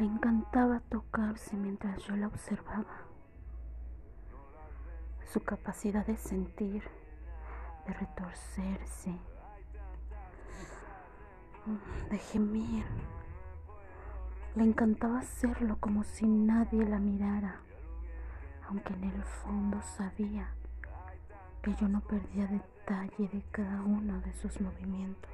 Le encantaba tocarse mientras yo la observaba. Su capacidad de sentir, de retorcerse, de gemir. Le encantaba hacerlo como si nadie la mirara, aunque en el fondo sabía que yo no perdía detalle de cada uno de sus movimientos.